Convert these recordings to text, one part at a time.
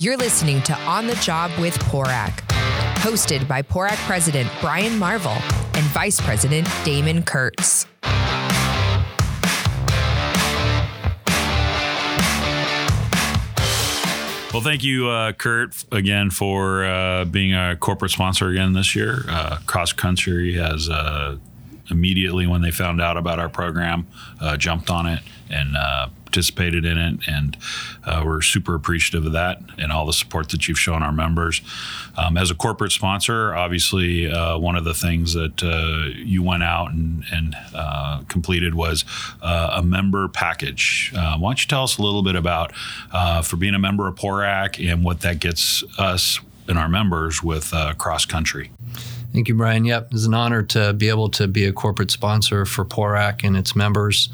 You're listening to On the Job with PORAC, hosted by PORAC President Brian Marvel and Vice President Damon Kurtz. Well, thank you, uh, Kurt, again for uh, being a corporate sponsor again this year. Uh, Cross Country has uh, immediately, when they found out about our program, uh, jumped on it and uh, participated in it, and uh, we're super appreciative of that and all the support that you've shown our members. Um, as a corporate sponsor, obviously, uh, one of the things that uh, you went out and, and uh, completed was a member package. Why don't you tell us a little bit about for being a member of PORAC and what that gets us and our members with cross country? Thank you, Brian. Yep, it's an honor to be able to be a corporate sponsor for PORAC and its members.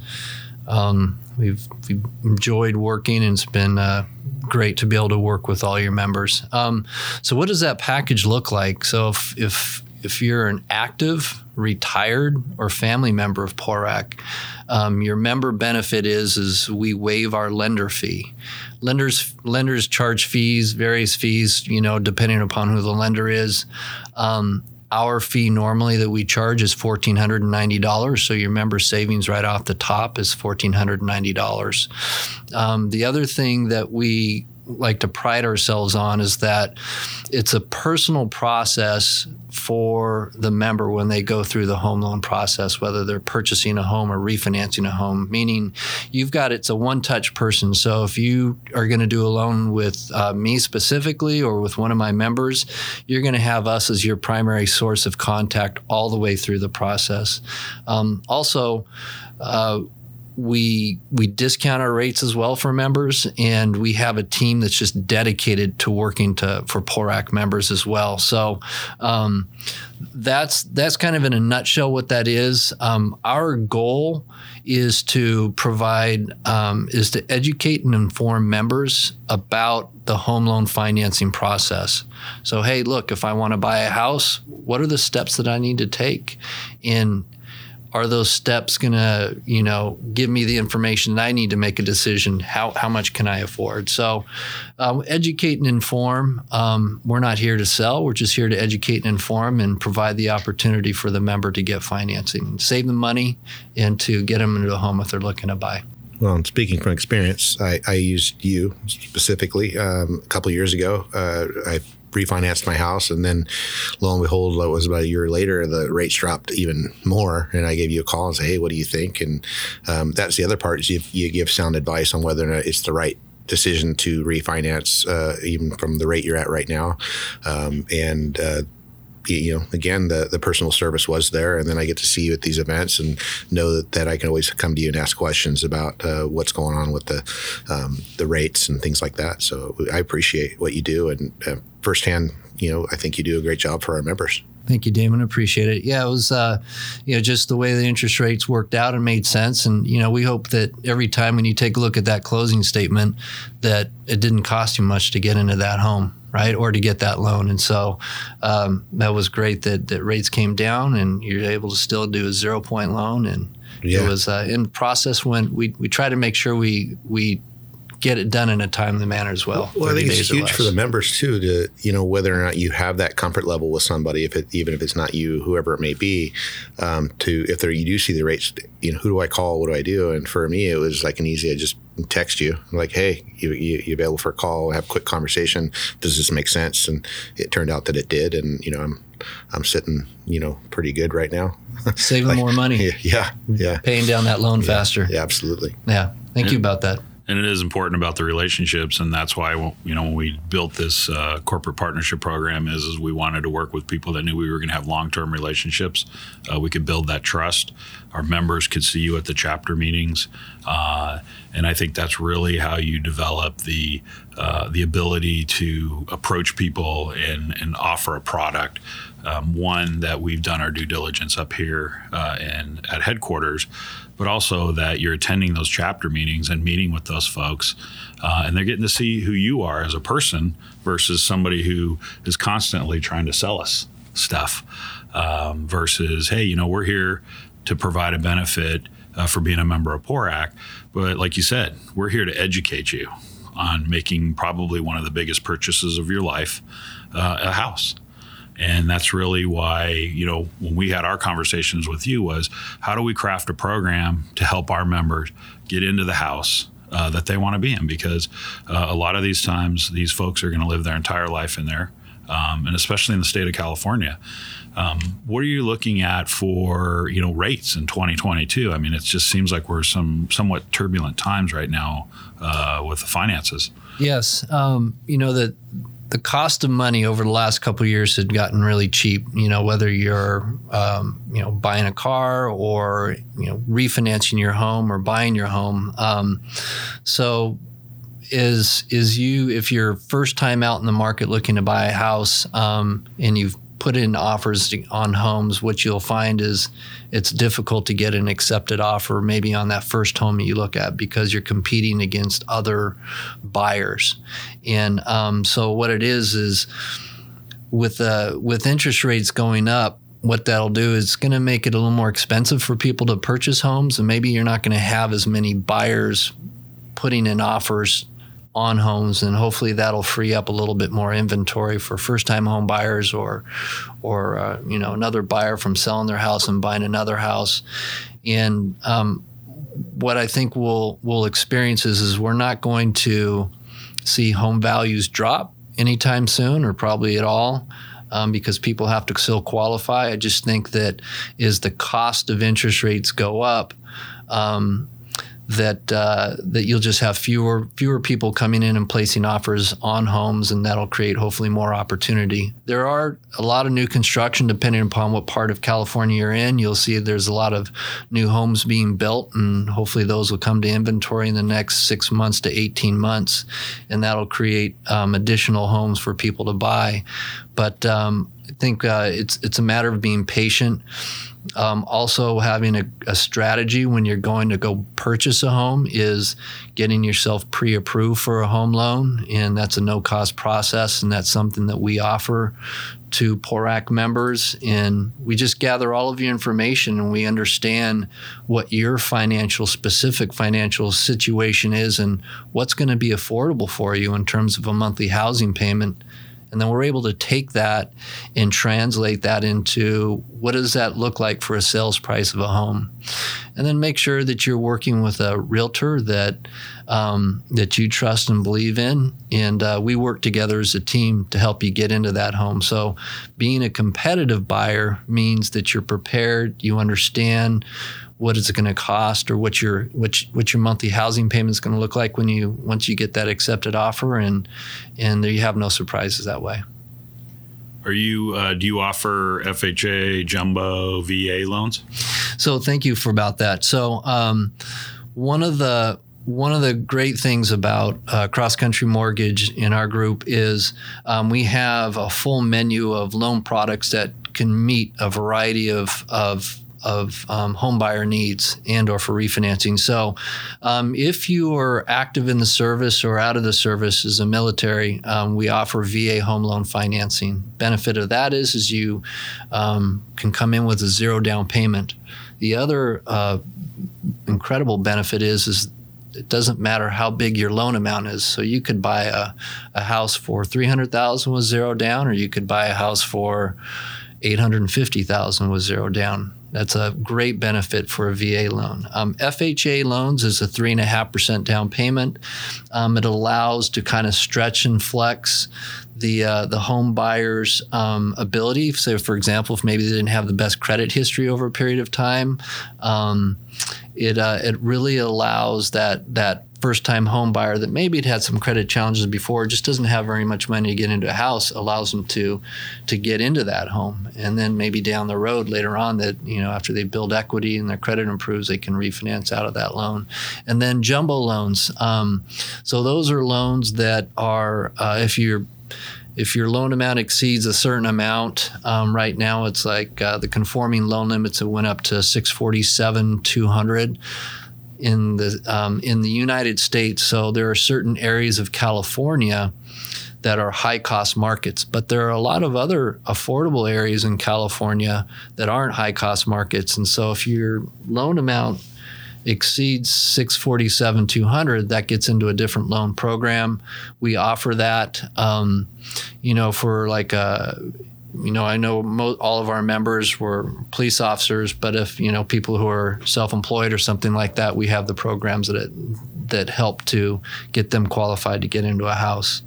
Um, we've, we've, enjoyed working, and it's been uh, great to be able to work with all your members. Um, so, what does that package look like? So, if if if you're an active, retired, or family member of PORAC, um, your member benefit is is we waive our lender fee. Lenders lenders charge fees, various fees, you know, depending upon who the lender is. Um, our fee normally that we charge is $1,490. So your member savings right off the top is $1,490. Um, the other thing that we like to pride ourselves on is that it's a personal process for the member when they go through the home loan process, whether they're purchasing a home or refinancing a home, meaning you've got it's a one touch person. So if you are going to do a loan with uh, me specifically or with one of my members, you're going to have us as your primary source of contact all the way through the process. Um, also, uh, we we discount our rates as well for members, and we have a team that's just dedicated to working to for PORAC members as well. So um, that's that's kind of in a nutshell what that is. Um, our goal is to provide um, is to educate and inform members about the home loan financing process. So hey, look, if I want to buy a house, what are the steps that I need to take? in are those steps going to you know give me the information that i need to make a decision? How, how much can i afford? So um, educate and inform. Um, we're not here to sell. We're just here to educate and inform and provide the opportunity for the member to get financing. Save them money and to get them into a home if they're looking to buy. Well, and speaking from experience, I, I used you specifically um, a couple years ago. Uh, I refinanced my house, and then lo and behold, it was about a year later, the rates dropped even more, and I gave you a call and say, "Hey, what do you think?" And um, that's the other part is you, you give sound advice on whether or not it's the right decision to refinance, uh, even from the rate you're at right now, um, and uh, you know, again, the, the personal service was there. And then I get to see you at these events and know that, that I can always come to you and ask questions about uh, what's going on with the, um, the rates and things like that. So I appreciate what you do. And uh, firsthand, you know, I think you do a great job for our members. Thank you, Damon. Appreciate it. Yeah, it was, uh, you know, just the way the interest rates worked out and made sense. And you know, we hope that every time when you take a look at that closing statement, that it didn't cost you much to get into that home right? Or to get that loan. And so um, that was great that, that rates came down and you're able to still do a zero point loan. And yeah. it was uh, in process when we, we try to make sure we, we get it done in a timely manner as well. Well, I think it's huge for the members too to you know whether or not you have that comfort level with somebody, if it even if it's not you, whoever it may be, um, to if there you do see the rates, you know who do I call, what do I do? And for me, it was like an easy. I just text you I'm like, hey, you, you, you available for a call? Have a quick conversation. Does this make sense? And it turned out that it did. And you know I'm I'm sitting you know pretty good right now. Saving like, more money. Yeah, yeah. Paying down that loan yeah, faster. Yeah, absolutely. Yeah. Thank yeah. you about that and it is important about the relationships and that's why you know when we built this uh, corporate partnership program is, is we wanted to work with people that knew we were going to have long-term relationships. Uh, we could build that trust. Our members could see you at the chapter meetings. Uh, and i think that's really how you develop the uh, the ability to approach people and, and offer a product. Um, one that we've done our due diligence up here uh, and at headquarters but also that you're attending those chapter meetings and meeting with those folks, uh, and they're getting to see who you are as a person versus somebody who is constantly trying to sell us stuff. Um, versus, hey, you know, we're here to provide a benefit uh, for being a member of PORAC, but like you said, we're here to educate you on making probably one of the biggest purchases of your life, uh, a house. And that's really why, you know, when we had our conversations with you was how do we craft a program to help our members get into the house uh, that they want to be in? Because uh, a lot of these times, these folks are going to live their entire life in there, um, and especially in the state of California. Um, what are you looking at for you know rates in 2022? I mean, it just seems like we're some somewhat turbulent times right now uh, with the finances. Yes, um, you know that the cost of money over the last couple years had gotten really cheap. You know, whether you're um, you know buying a car or you know refinancing your home or buying your home. Um, so is is you if you're first time out in the market looking to buy a house um, and you've put in offers on homes, what you'll find is it's difficult to get an accepted offer maybe on that first home you look at because you're competing against other buyers. And um, so what it is is with uh, with interest rates going up, what that'll do is going to make it a little more expensive for people to purchase homes, and maybe you're not going to have as many buyers putting in offers on homes, and hopefully that'll free up a little bit more inventory for first-time home buyers or, or uh, you know, another buyer from selling their house and buying another house. And um, what I think we'll we'll experience is, is we're not going to see home values drop anytime soon, or probably at all. Um, because people have to still qualify. I just think that as the cost of interest rates go up, um, that uh, that you'll just have fewer fewer people coming in and placing offers on homes, and that'll create hopefully more opportunity. There are a lot of new construction, depending upon what part of California you're in. You'll see there's a lot of new homes being built, and hopefully those will come to inventory in the next six months to 18 months, and that'll create um, additional homes for people to buy. But um, I think uh, it's it's a matter of being patient um, also, having a, a, strategy when you're going to go purchase a home is getting yourself pre approved for a home loan. And that's a no cost process. And that's something that we offer to PORAC members. And we just gather all of your information and we understand what your financial, specific financial situation is and what's going to be affordable for you in terms of a monthly housing payment and then we're able to take that and translate that into what does that look like for a sales price of a home? And then make sure that you're working with a realtor that um, that you trust and believe in. And uh, we work together as a team to help you get into that home. So being a competitive buyer means that you're prepared, you understand what is it going to cost or what your what, what your monthly housing payment is going to look like when you once you get that accepted offer and and there you have no surprises that way are you uh, do you offer FHA jumbo VA loans so thank you for about that so um, one of the one of the great things about uh, cross country mortgage in our group is um, we have a full menu of loan products that can meet a variety of, of of um, home buyer needs and or for refinancing. So um, if you are active in the service or out of the service as a military, um, we offer VA home loan financing. Benefit of that is, is you um, can come in with a zero down payment. The other uh, incredible benefit is, is it doesn't matter how big your loan amount is. So you could buy a, a house for 300,000 with zero down, or you could buy a house for 850,000 with zero down. That's a great benefit for a VA loan. Um, FHA loans is a three and a half percent down payment. Um, it allows to kind of stretch and flex the uh, the home buyer's um, ability. So, for example, if maybe they didn't have the best credit history over a period of time, um, it uh, it really allows that that first time home buyer that maybe had had some credit challenges before, just doesn't have very much money to get into a house, allows them to to get into that home. And then maybe down the road later on that, you know, after they build equity and their credit improves, they can refinance out of that loan. And then jumbo loans. Um, so those are loans that are, uh, if you're if your loan amount exceeds a certain amount, um, right now it's like uh, the conforming loan limits that went up to 647 200 in the um, in the United States. So there are certain areas of California that are high cost markets, but there are a lot of other affordable areas in California that aren't high cost markets. And so if your loan amount exceeds 647 200 that gets into a different loan program we offer that um, you know for like a you know, I know mo- all of our members were police officers, but if you know people who are self-employed or something like that, we have the programs that it, that help to get them qualified to get into a house.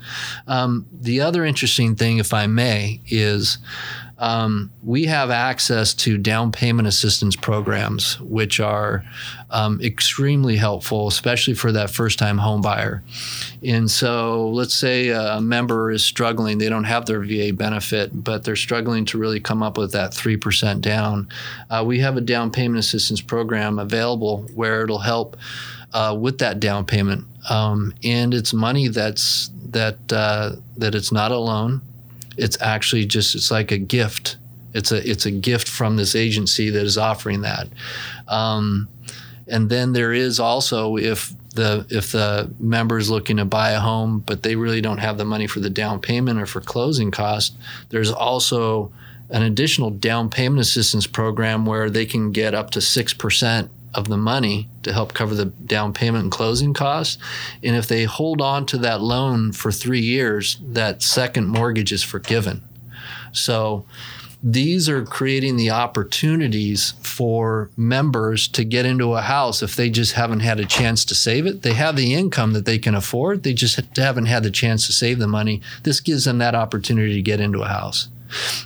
Um, the other interesting thing, if I may, is um, we have access to down payment assistance programs, which are um, extremely helpful, especially for that first time home buyer. And so, let's say a member is struggling, they don't have their VA benefit, but they're struggling to really come up with that 3% down. Uh, we have a down payment assistance program available where it'll help. Uh, with that down payment, um, and it's money that's that uh, that it's not a loan it's actually just it's like a gift. It's a it's a gift from this agency that is offering that. Um, and then there is also if the if the member is looking to buy a home but they really don't have the money for the down payment or for closing cost, there's also an additional down payment assistance program where they can get up to six percent of the money to help cover the down payment and closing costs. And if they hold on to that loan for three years, that second mortgage is forgiven. So these are creating the opportunities for members to get into a house if they just haven't had a chance to save it. They have the income that they can afford, they just haven't had the chance to save the money. This gives them that opportunity to get into a house.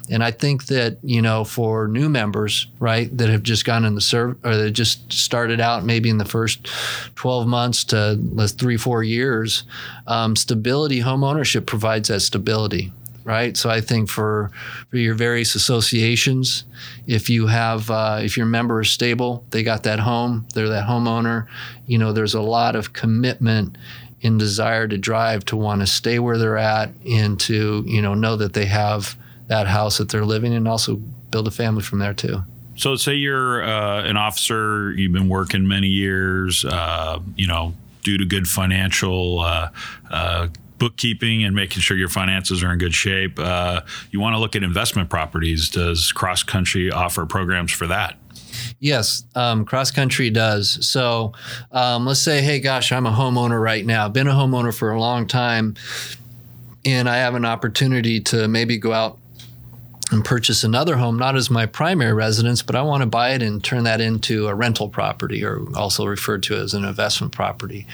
And I think that, you know, for new members, right, that have just gone in the serve or that just started out maybe in the first 12 months to three, four years, um, stability, home ownership provides that stability right? So I think for for your various associations, if you have uh, if your member is stable, they got that home, they're that homeowner. You know, there's a lot of commitment and desire to drive to want to stay where they're at and to you know know that they have that house that they're living in and also build a family from there too. So, say you're uh, an officer, you've been working many years, uh, you know, due to good financial uh, uh bookkeeping and making sure your finances are in good shape. Uh, you want to look at investment properties. Does Cross Country offer programs for that? Yes, um, cross country does. So um, let's say, hey, gosh, I'm a homeowner right now. Been a homeowner for a long time, and I have an opportunity to maybe go out and purchase another home, not as my primary residence, but I want to buy it and turn that into a rental property or also referred to as an investment property.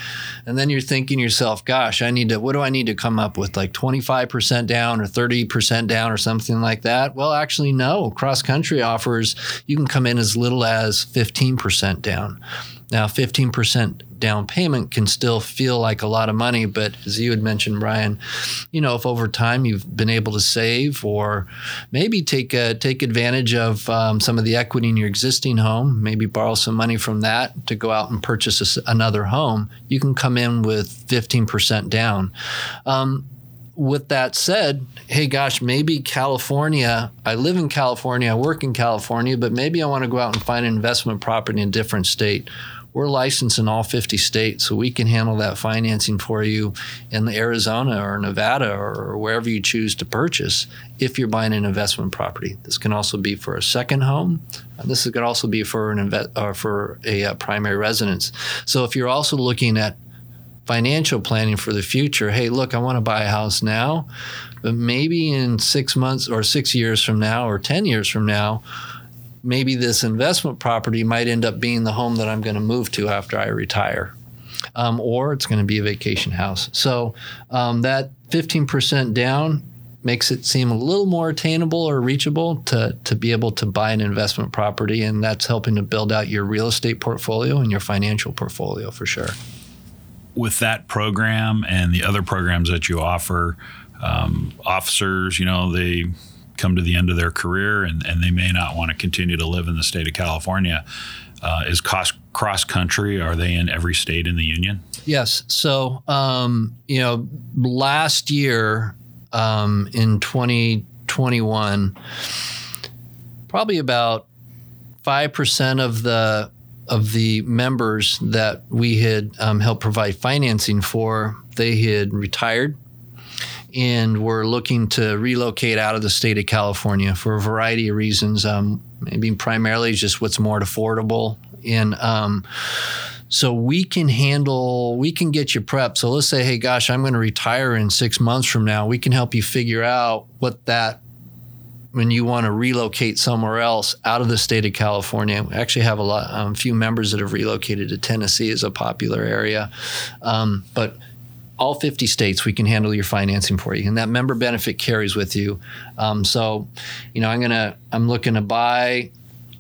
And then you're thinking yourself, gosh, I need to, what do I need to come up with? Like 25% down or 30% down or something like that? Well, actually, no. Cross country offers, you can come in as little as 15% down. Now, 15% down payment can still feel like a lot of money, but as you had mentioned, Brian, you know, if over time you've been able to save or maybe take a, take advantage of um, some of the equity in your existing home, maybe borrow some money from that to go out and purchase a, another home, you can come in with 15% down. Um, with that said, hey, gosh, maybe California, I live in California, I work in California, but maybe I want to go out and find an investment property in a different state we're licensed in all 50 states, so we can handle that financing for you in Arizona or Nevada or wherever you choose to purchase if you're buying an investment property. This can also be for a second home. This could also be for an invest or for a uh, primary residence. So if you're also looking at financial planning for the future, hey, look, I want to buy a house now, but maybe in six months or six years from now or 10 years from now, maybe this investment property might end up being the home that I'm going to move to after I retire. Um, or it's going to be a vacation house. So um, that 15% down makes it seem a little more attainable or reachable to, to be able to buy an investment property. And that's helping to build out your real estate portfolio and your financial portfolio for sure. With that program and the other programs that you offer, um, officers, you know, they come to the end of their career and, and they may not want to continue to live in the state of California. Uh, is cross cross country? Are they in every state in the union? Yes. So um, you know, last year um, in 2021, probably about five percent of the of the members that we had um, helped provide financing for, they had retired and we're looking to relocate out of the state of California for a variety of reasons. Um, maybe primarily just what's more affordable. And um, so we can handle, we can get you prepped. So let's say, hey, gosh, I'm going to retire in six months from now. We can help you figure out what that when you want to relocate somewhere else out of the state of California. We actually have a lot, um, few members that have relocated to Tennessee as a popular area, um, but all 50 states we can handle your financing for you and that member benefit carries with you um, so you know i'm gonna i'm looking to buy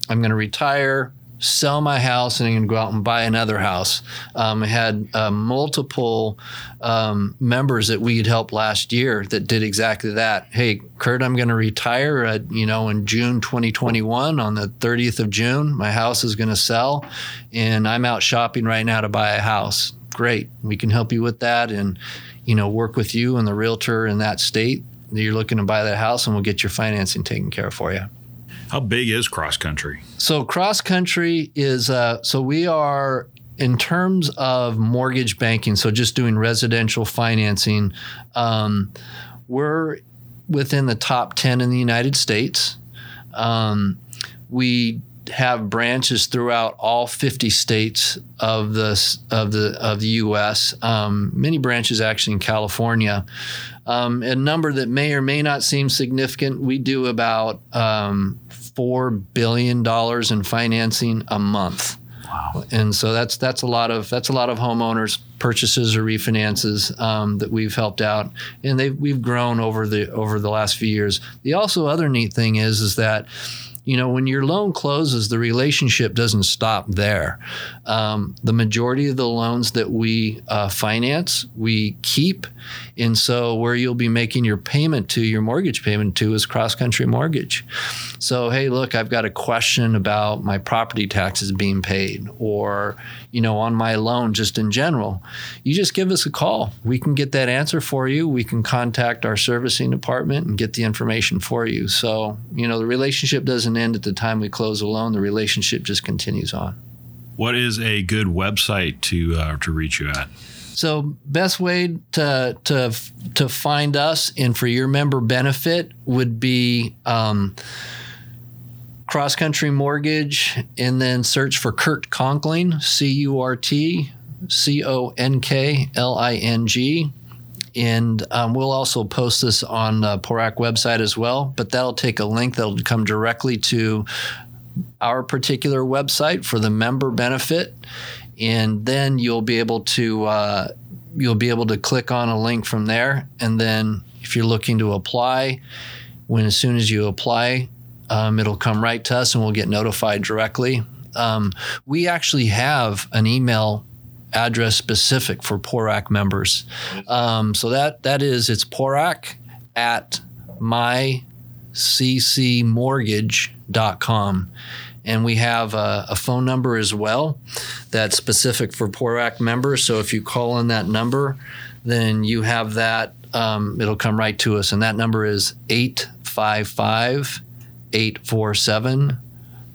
i'm gonna retire sell my house and I'm going to go out and buy another house. Um, I had uh, multiple um, members that we had helped last year that did exactly that. Hey, Kurt, I'm going to retire. At, you know, in June 2021, on the 30th of June, my house is going to sell, and I'm out shopping right now to buy a house. Great, we can help you with that, and you know, work with you and the realtor in that state that you're looking to buy that house, and we'll get your financing taken care of for you. How big is cross country? So cross country is uh, so we are in terms of mortgage banking. So just doing residential financing, um, we're within the top ten in the United States. Um, we have branches throughout all 50 states of the of the of the U.S. Um, many branches actually in California. Um, a number that may or may not seem significant. We do about um, four billion dollars in financing a month. Wow. And so that's that's a lot of that's a lot of homeowners purchases or refinances um, that we've helped out, and they we've grown over the over the last few years. The also other neat thing is is that you know, when your loan closes, the relationship doesn't stop there. Um, the majority of the loans that we uh, finance, we keep. And so, where you'll be making your payment to, your mortgage payment to, is cross country mortgage. So, hey, look, I've got a question about my property taxes being paid, or, you know, on my loan just in general. You just give us a call. We can get that answer for you. We can contact our servicing department and get the information for you. So, you know, the relationship doesn't end at the time we close a loan. The relationship just continues on. What is a good website to uh, to reach you at? So, best way to to to find us and for your member benefit would be um, cross country mortgage, and then search for Kurt Conkling, C U R T C O N K L I N G and um, we'll also post this on the PORAC website as well. But that'll take a link that'll come directly to our particular website for the member benefit, and then you'll be able to uh, you'll be able to click on a link from there, and then if you're looking to apply, when as soon as you apply, um, it'll come right to us, and we'll get notified directly. Um, we actually have an email address specific for PORAC members. Um, so that that is it's PORAC at myccmortgage.com. And we have a, a, phone number as well that's specific for PORAC members. So if you call on that number, then you have that, um, it'll come right to us. And that number is 855 847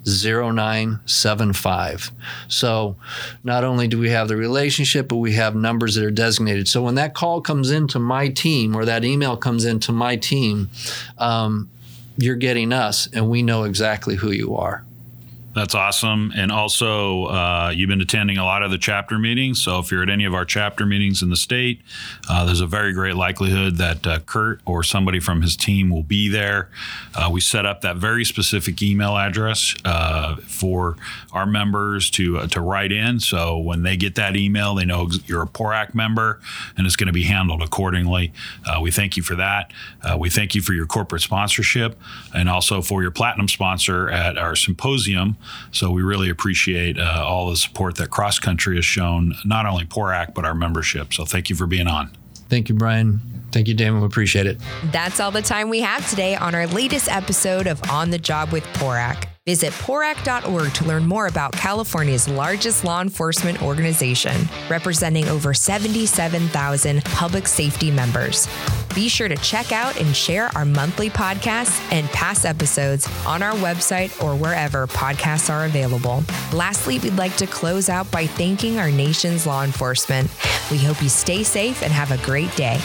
0975. So not only do we have the relationship, but we have numbers that are designated. So when that call comes into my team or that email comes into my team, um, you're getting us and we know exactly who you are. That's awesome. And also, uh, you've been attending a lot of the chapter meetings. So if you're at any of our chapter meetings in the state, uh, there's a very great likelihood that uh, Kurt or somebody from his team will be there. Uh, we set up that very specific email address uh, for our members to uh, to write in. So when they get that email, they know you're a PORAC member, and it's going to be handled accordingly. we thank you for that. we thank you for your corporate sponsorship, and also for your platinum sponsor at our symposium. So we really appreciate uh, all the support that Cross Country has shown, not only PORAC, but our membership. So thank you for being on. Thank you, Brian. Thank you, Damon. We appreciate it. That's all the time we have today on our latest episode of On the Job with PORAC. Visit PORAC.org to learn more about California's largest law enforcement organization, representing over 77,000 public safety members. Be sure to check out and share our monthly podcasts and past episodes on our website or wherever podcasts are available. Lastly, we'd like to close out by thanking our nation's law enforcement. We hope you stay safe and have a great day.